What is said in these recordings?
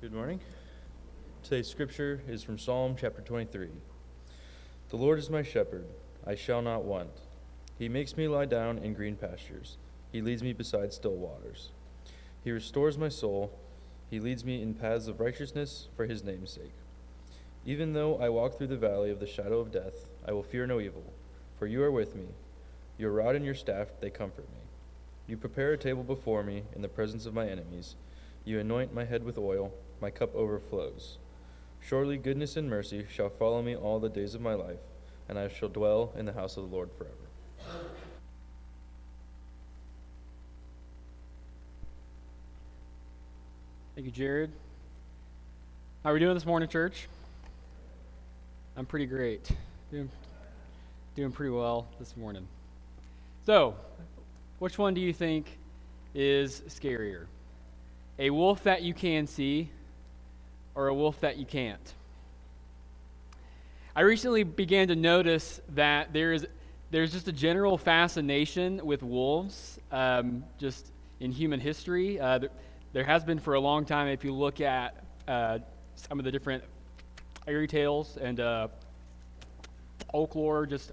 Good morning. Today's scripture is from Psalm chapter 23. The Lord is my shepherd, I shall not want. He makes me lie down in green pastures, He leads me beside still waters. He restores my soul, He leads me in paths of righteousness for His name's sake. Even though I walk through the valley of the shadow of death, I will fear no evil, for you are with me. Your rod and your staff, they comfort me. You prepare a table before me in the presence of my enemies. You anoint my head with oil my cup overflows. Surely goodness and mercy shall follow me all the days of my life, and I shall dwell in the house of the Lord forever. Thank you, Jared. How are we doing this morning, church? I'm pretty great. Doing, doing pretty well this morning. So, which one do you think is scarier? A wolf that you can see or a wolf that you can't. I recently began to notice that there's there's just a general fascination with wolves, um, just in human history. Uh, there, there, has been for a long time. If you look at uh, some of the different fairy tales and uh, folklore, just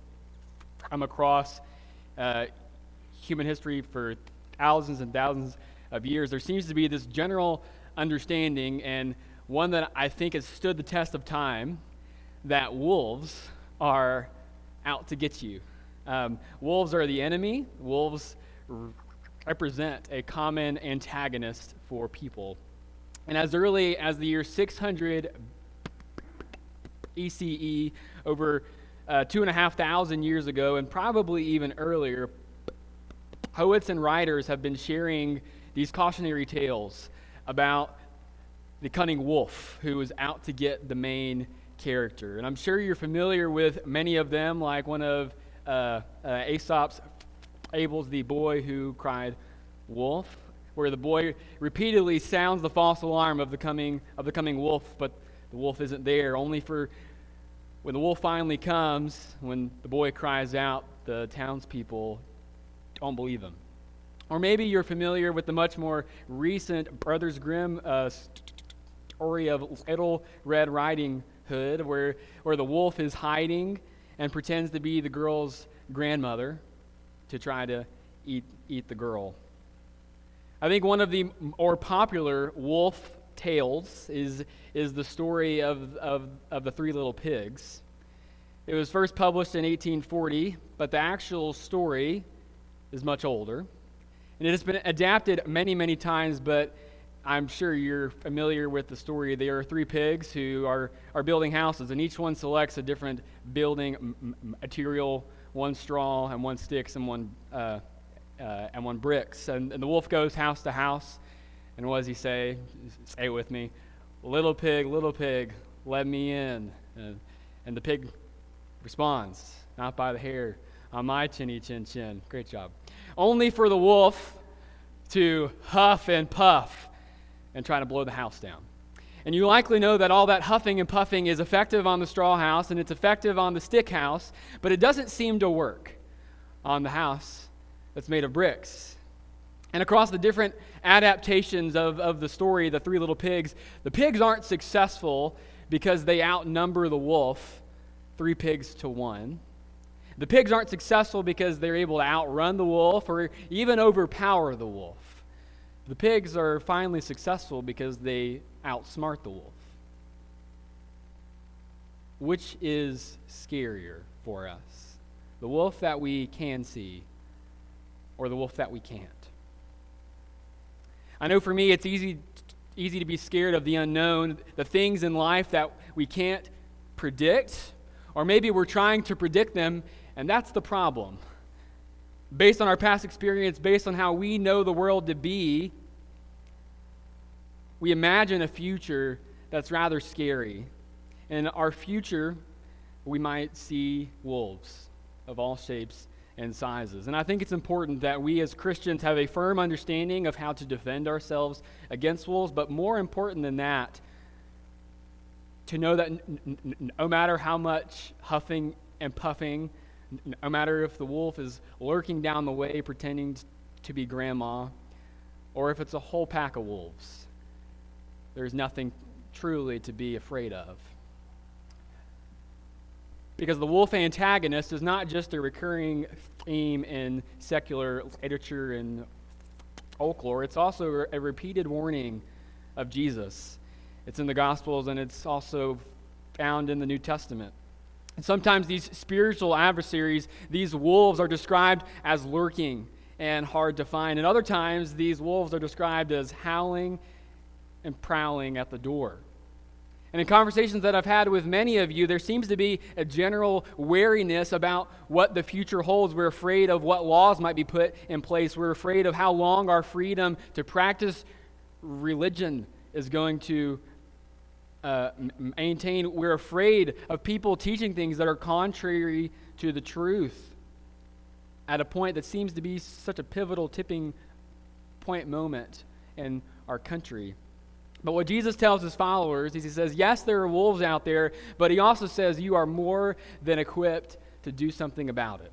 come across uh, human history for thousands and thousands of years, there seems to be this general understanding and one that I think has stood the test of time that wolves are out to get you. Um, wolves are the enemy. Wolves represent a common antagonist for people. And as early as the year 600 BCE, over uh, two and a half thousand years ago, and probably even earlier, poets and writers have been sharing these cautionary tales about the cunning wolf who is out to get the main character. And I'm sure you're familiar with many of them, like one of uh, uh, Aesop's Fables The Boy Who Cried Wolf, where the boy repeatedly sounds the false alarm of the coming, of the coming wolf, but the wolf isn't there. Only for when the wolf finally comes, when the boy cries out, the townspeople don't believe him. Or maybe you're familiar with the much more recent Brothers Grimm uh, story of Little Red Riding Hood, where, where the wolf is hiding and pretends to be the girl's grandmother to try to eat, eat the girl. I think one of the more popular wolf tales is, is the story of, of, of the Three Little Pigs. It was first published in 1840, but the actual story is much older. And it has been adapted many, many times, but I'm sure you're familiar with the story. There are three pigs who are, are building houses, and each one selects a different building material one straw, and one sticks, and one, uh, uh, and one bricks. And, and the wolf goes house to house, and what does he say? Say it with me Little pig, little pig, let me in. And, and the pig responds, Not by the hair on my chinny chin chin. Great job. Only for the wolf to huff and puff and trying to blow the house down. And you likely know that all that huffing and puffing is effective on the straw house and it's effective on the stick house, but it doesn't seem to work on the house that's made of bricks. And across the different adaptations of, of the story, The Three Little Pigs, the pigs aren't successful because they outnumber the wolf three pigs to one. The pigs aren't successful because they're able to outrun the wolf or even overpower the wolf. The pigs are finally successful because they outsmart the wolf. Which is scarier for us? The wolf that we can see or the wolf that we can't? I know for me it's easy easy to be scared of the unknown, the things in life that we can't predict, or maybe we're trying to predict them, and that's the problem based on our past experience, based on how we know the world to be, we imagine a future that's rather scary. In our future, we might see wolves of all shapes and sizes. And I think it's important that we as Christians have a firm understanding of how to defend ourselves against wolves, but more important than that, to know that no matter how much huffing and puffing no matter if the wolf is lurking down the way pretending to be grandma, or if it's a whole pack of wolves, there's nothing truly to be afraid of. Because the wolf antagonist is not just a recurring theme in secular literature and folklore, it's also a repeated warning of Jesus. It's in the Gospels and it's also found in the New Testament. And sometimes these spiritual adversaries, these wolves, are described as lurking and hard to find. And other times, these wolves are described as howling and prowling at the door. And in conversations that I've had with many of you, there seems to be a general wariness about what the future holds. We're afraid of what laws might be put in place. We're afraid of how long our freedom to practice religion is going to uh, maintain. We're afraid of people teaching things that are contrary to the truth at a point that seems to be such a pivotal tipping point moment in our country. But what Jesus tells his followers is he says, Yes, there are wolves out there, but he also says you are more than equipped to do something about it.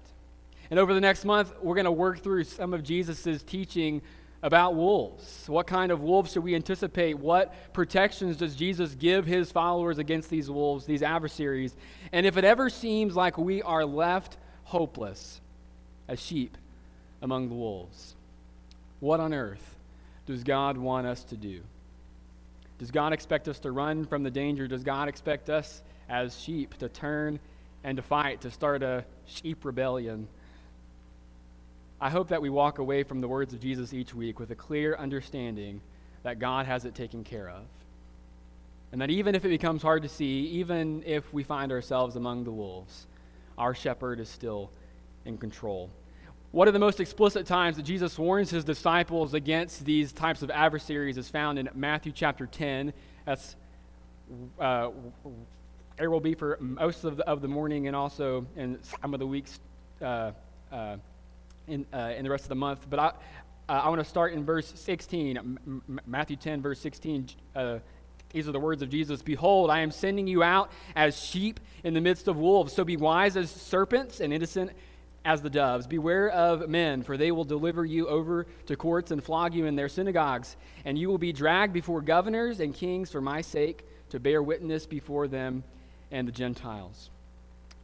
And over the next month, we're going to work through some of Jesus' teaching about wolves. What kind of wolves should we anticipate? What protections does Jesus give his followers against these wolves, these adversaries? And if it ever seems like we are left hopeless as sheep among the wolves, what on earth does God want us to do? Does God expect us to run from the danger? Does God expect us as sheep to turn and to fight, to start a sheep rebellion? I hope that we walk away from the words of Jesus each week with a clear understanding that God has it taken care of. And that even if it becomes hard to see, even if we find ourselves among the wolves, our shepherd is still in control. One of the most explicit times that Jesus warns his disciples against these types of adversaries is found in Matthew chapter 10. That's uh, there will be for most of the, of the morning and also in some of the weeks uh, uh, in, uh, in the rest of the month. But I, uh, I want to start in verse 16, M- Matthew 10, verse 16. Uh, these are the words of Jesus Behold, I am sending you out as sheep in the midst of wolves. So be wise as serpents and innocent as the doves. Beware of men, for they will deliver you over to courts and flog you in their synagogues. And you will be dragged before governors and kings for my sake to bear witness before them and the Gentiles.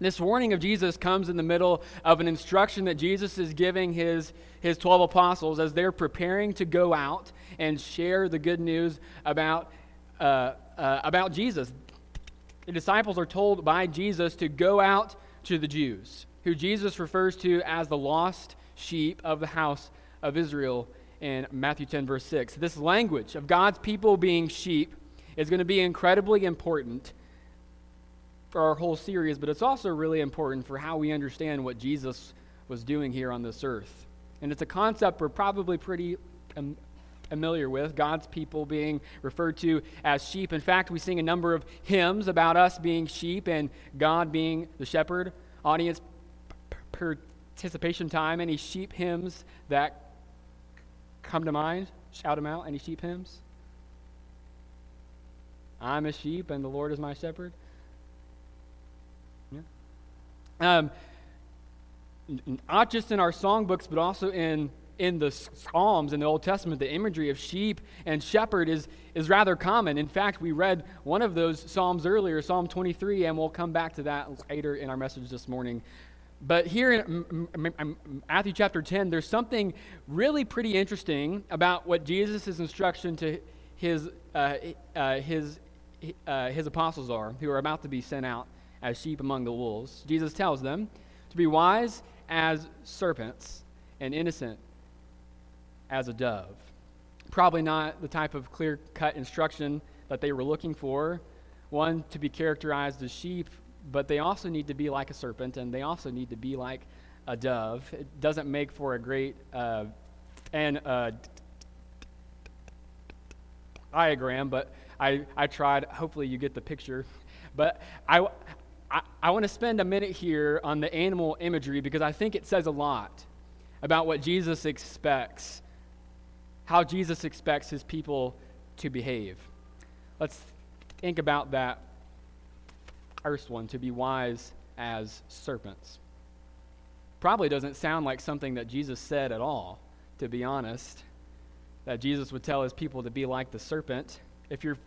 This warning of Jesus comes in the middle of an instruction that Jesus is giving his, his 12 apostles as they're preparing to go out and share the good news about, uh, uh, about Jesus. The disciples are told by Jesus to go out to the Jews, who Jesus refers to as the lost sheep of the house of Israel in Matthew 10, verse 6. This language of God's people being sheep is going to be incredibly important for our whole series, but it's also really important for how we understand what Jesus was doing here on this earth. And it's a concept we're probably pretty familiar with God's people being referred to as sheep. In fact, we sing a number of hymns about us being sheep and God being the shepherd. Audience participation time. Any sheep hymns that come to mind? Shout them out. Any sheep hymns? I'm a sheep and the Lord is my shepherd. Um, not just in our songbooks, but also in, in the Psalms in the Old Testament, the imagery of sheep and shepherd is, is rather common. In fact, we read one of those Psalms earlier, Psalm 23, and we'll come back to that later in our message this morning. But here in Matthew chapter 10, there's something really pretty interesting about what Jesus' instruction to his, uh, uh, his, uh, his apostles are, who are about to be sent out as sheep among the wolves. Jesus tells them to be wise as serpents and innocent as a dove. Probably not the type of clear cut instruction that they were looking for. One, to be characterized as sheep, but they also need to be like a serpent and they also need to be like a dove. It doesn't make for a great uh, and uh, diagram, but I, I tried. Hopefully, you get the picture. But I, I, I want to spend a minute here on the animal imagery because I think it says a lot about what Jesus expects, how Jesus expects his people to behave. Let's think about that first one to be wise as serpents. Probably doesn't sound like something that Jesus said at all, to be honest. That Jesus would tell his people to be like the serpent. If you're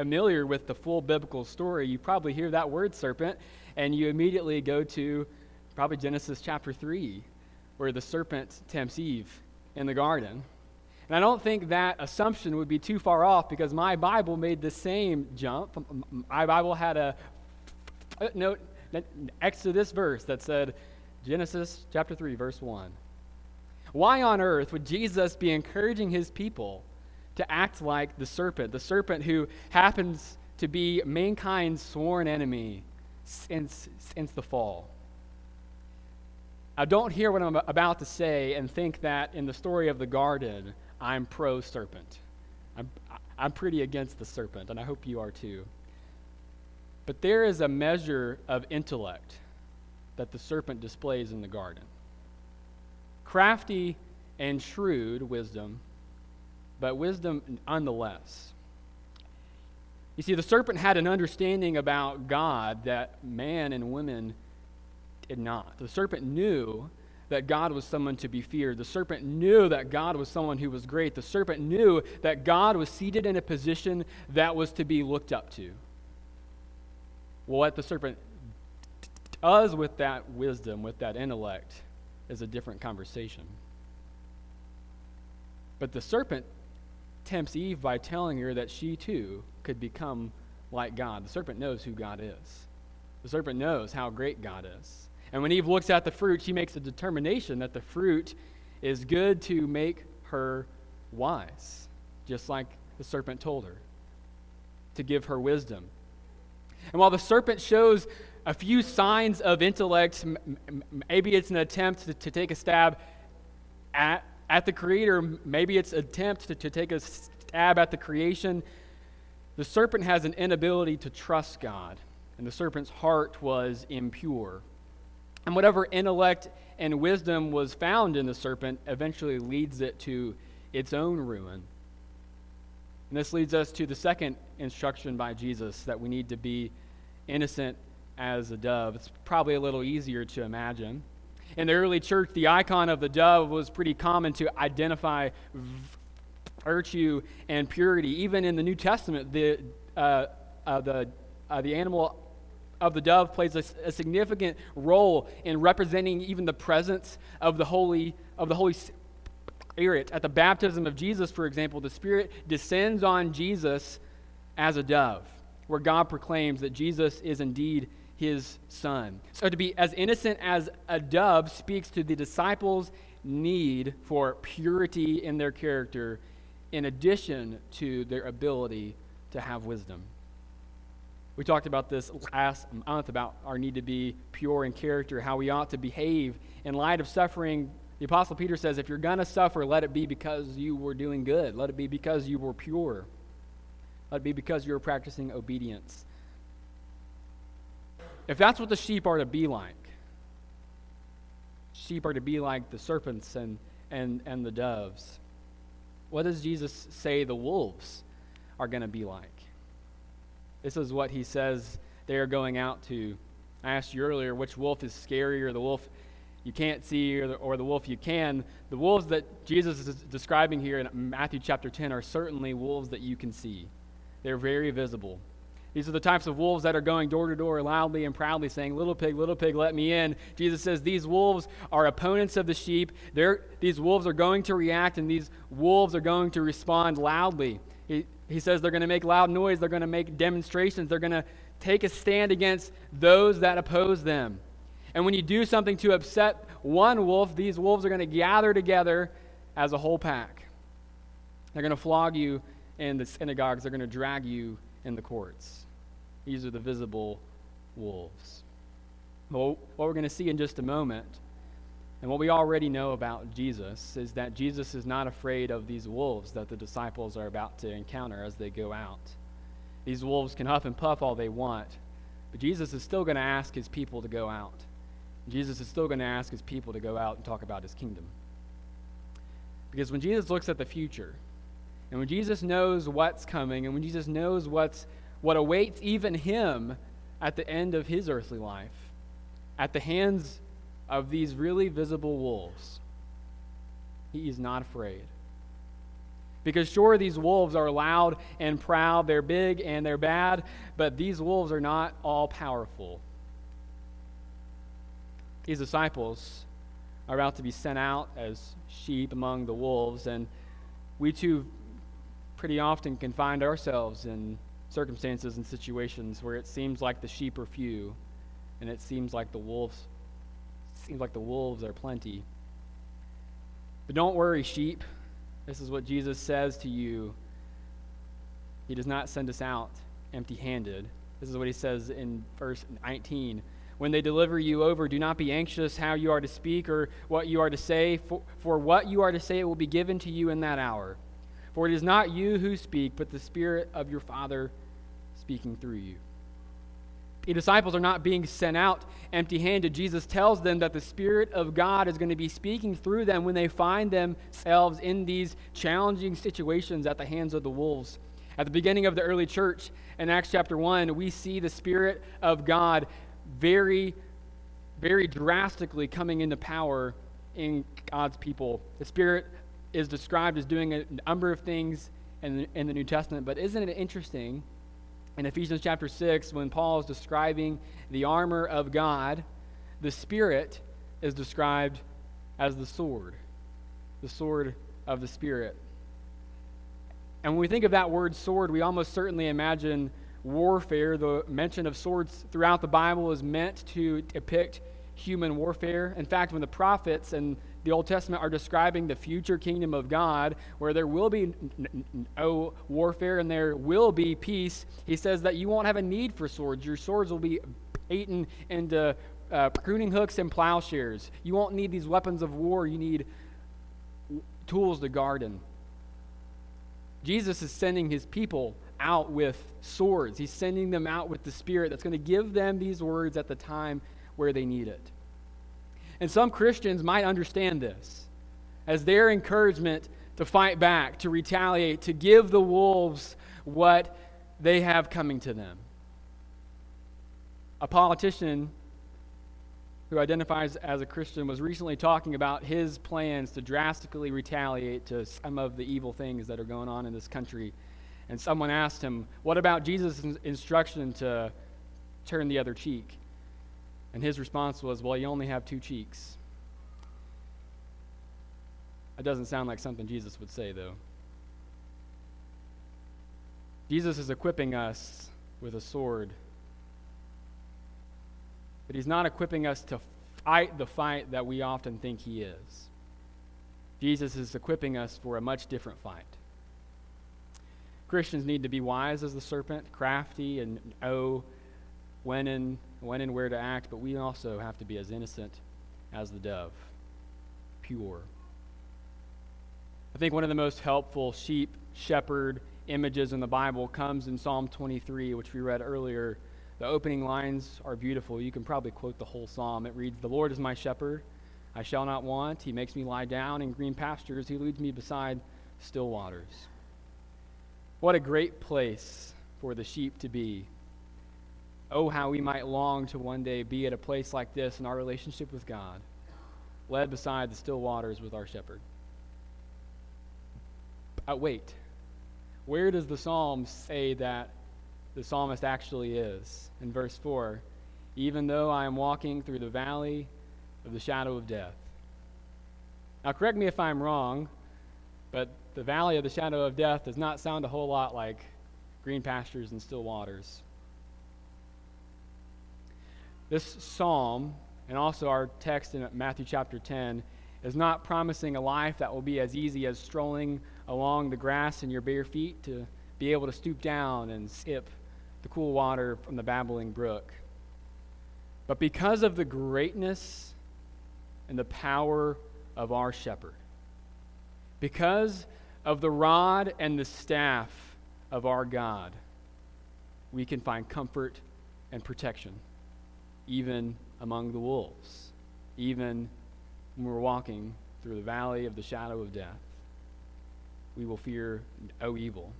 familiar with the full biblical story, you probably hear that word serpent and you immediately go to probably Genesis chapter 3, where the serpent tempts Eve in the garden. And I don't think that assumption would be too far off because my Bible made the same jump. My Bible had a note next to this verse that said, Genesis chapter 3, verse 1. Why on earth would Jesus be encouraging his people to act like the serpent, the serpent who happens to be mankind's sworn enemy since, since the fall? Now, don't hear what I'm about to say and think that in the story of the garden, I'm pro serpent. I'm, I'm pretty against the serpent, and I hope you are too. But there is a measure of intellect that the serpent displays in the garden crafty and shrewd wisdom, but wisdom nonetheless. You see, the serpent had an understanding about God that man and women did not. The serpent knew that God was someone to be feared. The serpent knew that God was someone who was great. The serpent knew that God was seated in a position that was to be looked up to. What the serpent does with that wisdom, with that intellect, is a different conversation. But the serpent tempts Eve by telling her that she too could become like God. The serpent knows who God is, the serpent knows how great God is. And when Eve looks at the fruit, she makes a determination that the fruit is good to make her wise, just like the serpent told her, to give her wisdom. And while the serpent shows a few signs of intellect. Maybe it's an attempt to, to take a stab at, at the Creator. Maybe it's attempt to, to take a stab at the creation. The serpent has an inability to trust God, and the serpent's heart was impure. And whatever intellect and wisdom was found in the serpent eventually leads it to its own ruin. And this leads us to the second instruction by Jesus that we need to be innocent as a dove. It's probably a little easier to imagine. In the early church, the icon of the dove was pretty common to identify virtue and purity. Even in the New Testament, the, uh, uh, the, uh, the animal of the dove plays a, a, significant role in representing even the presence of the Holy, of the Holy Spirit. At the baptism of Jesus, for example, the Spirit descends on Jesus as a dove, where God proclaims that Jesus is indeed his son. So to be as innocent as a dove speaks to the disciples' need for purity in their character, in addition to their ability to have wisdom. We talked about this last month about our need to be pure in character, how we ought to behave in light of suffering. The Apostle Peter says, if you're going to suffer, let it be because you were doing good. Let it be because you were pure. Let it be because you were practicing obedience. If that's what the sheep are to be like, sheep are to be like the serpents and, and, and the doves, what does Jesus say the wolves are going to be like? This is what he says they are going out to. I asked you earlier which wolf is scarier, the wolf you can't see or the, or the wolf you can. The wolves that Jesus is describing here in Matthew chapter 10 are certainly wolves that you can see. They're very visible. These are the types of wolves that are going door to door loudly and proudly saying, Little pig, little pig, let me in. Jesus says these wolves are opponents of the sheep. They're, these wolves are going to react and these wolves are going to respond loudly. He, he says they're going to make loud noise, they're going to make demonstrations, they're going to take a stand against those that oppose them. And when you do something to upset one wolf, these wolves are going to gather together as a whole pack. They're going to flog you in the synagogues, they're going to drag you in the courts. These are the visible wolves. Well, what we're going to see in just a moment, and what we already know about Jesus, is that Jesus is not afraid of these wolves that the disciples are about to encounter as they go out. These wolves can huff and puff all they want, but Jesus is still going to ask his people to go out. Jesus is still going to ask his people to go out and talk about his kingdom. Because when Jesus looks at the future, and when Jesus knows what's coming, and when Jesus knows what's, what awaits even him at the end of his earthly life, at the hands of these really visible wolves, he is not afraid. Because sure, these wolves are loud and proud, they're big and they're bad, but these wolves are not all powerful. These disciples are about to be sent out as sheep among the wolves, and we too pretty often can find ourselves in circumstances and situations where it seems like the sheep are few and it seems like the wolves seems like the wolves are plenty. But don't worry, sheep. This is what Jesus says to you. He does not send us out empty handed. This is what he says in verse 19. When they deliver you over, do not be anxious how you are to speak or what you are to say, for, for what you are to say it will be given to you in that hour. For it is not you who speak, but the Spirit of your Father speaking through you. The disciples are not being sent out empty handed. Jesus tells them that the Spirit of God is going to be speaking through them when they find themselves in these challenging situations at the hands of the wolves. At the beginning of the early church in Acts chapter 1, we see the Spirit of God very, very drastically coming into power in God's people. The Spirit is described as doing a number of things in the, in the New Testament, but isn't it interesting? In Ephesians chapter 6, when Paul is describing the armor of God, the Spirit is described as the sword, the sword of the Spirit. And when we think of that word sword, we almost certainly imagine warfare. The mention of swords throughout the Bible is meant to depict human warfare. In fact, when the prophets and the Old Testament are describing the future kingdom of God where there will be no warfare and there will be peace, he says that you won't have a need for swords. Your swords will be eaten into uh, pruning hooks and plowshares. You won't need these weapons of war. You need tools to garden. Jesus is sending his people out with swords. He's sending them out with the Spirit that's going to give them these words at the time where they need it. And some Christians might understand this as their encouragement to fight back, to retaliate, to give the wolves what they have coming to them. A politician who identifies as a Christian was recently talking about his plans to drastically retaliate to some of the evil things that are going on in this country. And someone asked him, What about Jesus' instruction to turn the other cheek? And his response was, Well, you only have two cheeks. That doesn't sound like something Jesus would say, though. Jesus is equipping us with a sword, but he's not equipping us to fight the fight that we often think he is. Jesus is equipping us for a much different fight. Christians need to be wise as the serpent, crafty, and know when and when and where to act, but we also have to be as innocent as the dove, pure. I think one of the most helpful sheep shepherd images in the Bible comes in Psalm 23, which we read earlier. The opening lines are beautiful. You can probably quote the whole psalm. It reads, The Lord is my shepherd. I shall not want. He makes me lie down in green pastures. He leads me beside still waters. What a great place for the sheep to be Oh, how we might long to one day be at a place like this in our relationship with God, led beside the still waters with our shepherd. Uh, wait, where does the psalm say that the psalmist actually is? In verse 4 Even though I am walking through the valley of the shadow of death. Now, correct me if I'm wrong, but the valley of the shadow of death does not sound a whole lot like green pastures and still waters. This psalm, and also our text in Matthew chapter 10, is not promising a life that will be as easy as strolling along the grass in your bare feet to be able to stoop down and sip the cool water from the babbling brook. But because of the greatness and the power of our shepherd, because of the rod and the staff of our God, we can find comfort and protection even among the wolves, even when we're walking through the valley of the shadow of death. We will fear no evil.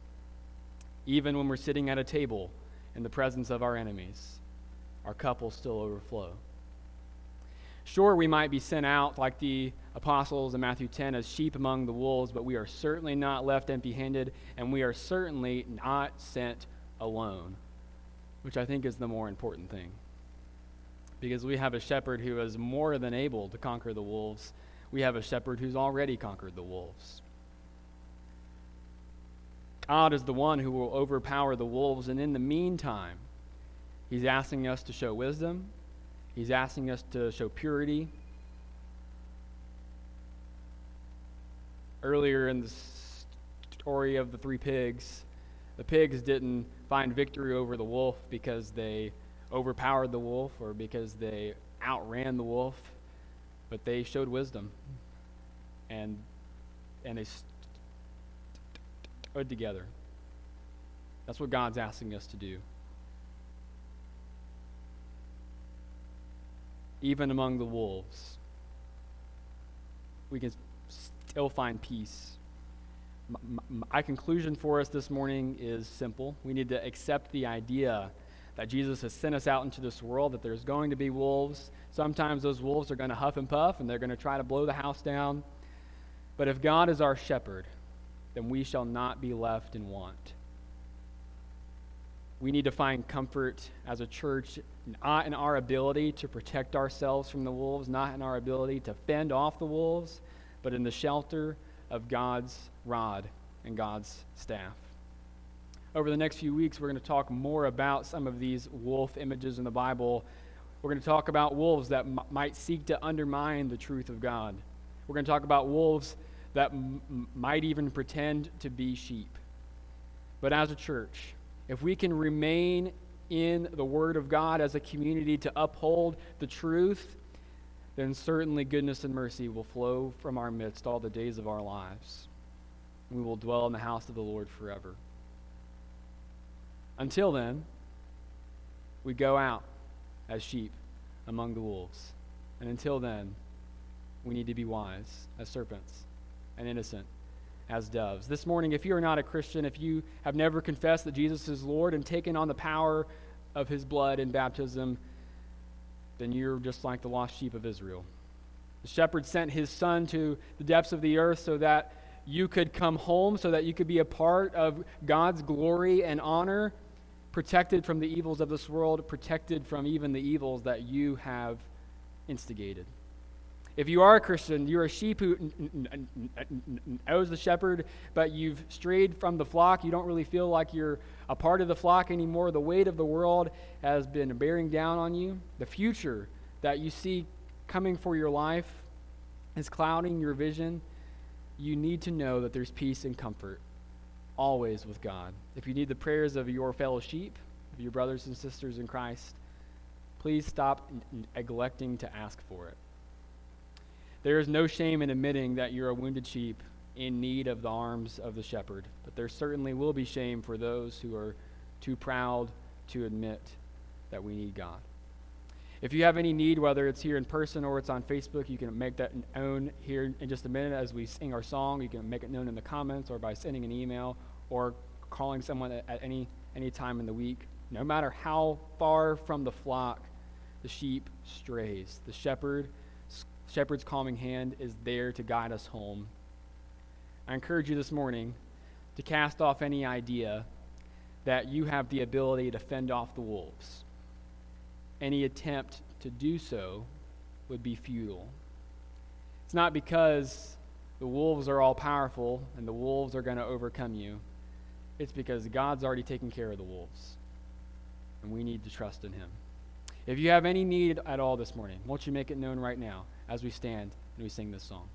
Even when we're sitting at a table in the presence of our enemies, our cup will still overflow. Sure, we might be sent out like the apostles in Matthew 10 as sheep among the wolves, but we are certainly not left empty handed, and we are certainly not sent alone, which I think is the more important thing. Because we have a shepherd who is more than able to conquer the wolves, we have a shepherd who's already conquered the wolves. God is the one who will overpower the wolves, and in the meantime, He's asking us to show wisdom He's asking us to show purity. Earlier in the story of the three pigs, the pigs didn't find victory over the wolf because they overpowered the wolf or because they outran the wolf, but they showed wisdom and and they stood together. That's what God's asking us to do. even among the wolves, we can still find peace. My conclusion for us this morning is simple. We need to accept the idea that Jesus has sent us out into this world, that there's going to be wolves. Sometimes those wolves are going to huff and puff and they're going to try to blow the house down. But if God is our shepherd, then we shall not be left in want. We need to find comfort as a church, not in our ability to protect ourselves from the wolves, not in our ability to fend off the wolves, but in the shelter of God's rod and God's staff. Over the next few weeks, we're going to talk more about some of these wolf images in the Bible. We're going to talk about wolves that m- might seek to undermine the truth of God. We're going to talk about wolves that m- might even pretend to be sheep. But as a church, if we can remain in the Word of God as a community to uphold the truth, then certainly goodness and mercy will flow from our midst all the days of our lives. We will dwell in the house of the Lord forever. Until then, we go out as sheep among the wolves. And until then, we need to be wise as serpents and innocent as doves. This morning, if you are not a Christian, if you have never confessed that Jesus is Lord and taken on the power of his blood in baptism, then you're just like the lost sheep of Israel. The shepherd sent his son to the depths of the earth so that you could come home, so that you could be a part of God's glory and honor, protected from the evils of this world, protected from even the evils that you have instigated. If you are a Christian, you're a sheep who knows the shepherd, but you've strayed from the flock. You don't really feel like you're a part of the flock anymore. The weight of the world has been bearing down on you. The future that you see coming for your life is clouding your vision. You need to know that there's peace and comfort always with God. If you need the prayers of your fellow sheep, of your brothers and sisters in Christ, please stop neglecting to ask for it. There is no shame in admitting that you're a wounded sheep in need of the arms of the shepherd, but there certainly will be shame for those who are too proud to admit that we need God. If you have any need, whether it's here in person or it's on Facebook, you can make that known here in just a minute as we sing our song. You can make it known in the comments or by sending an email or calling someone at, any, any time in the week. No matter how far from the flock the sheep strays, the shepherd shepherd's calming hand is there to guide us home. I encourage you this morning to cast off any idea that you have the ability to fend off the wolves. Any attempt to do so would be futile. It's not because the wolves are all powerful and the wolves are going to overcome you. It's because God's already taken care of the wolves. And we need to trust in Him. If you have any need at all this morning, won't you make it known right now? as we stand and we sing this song.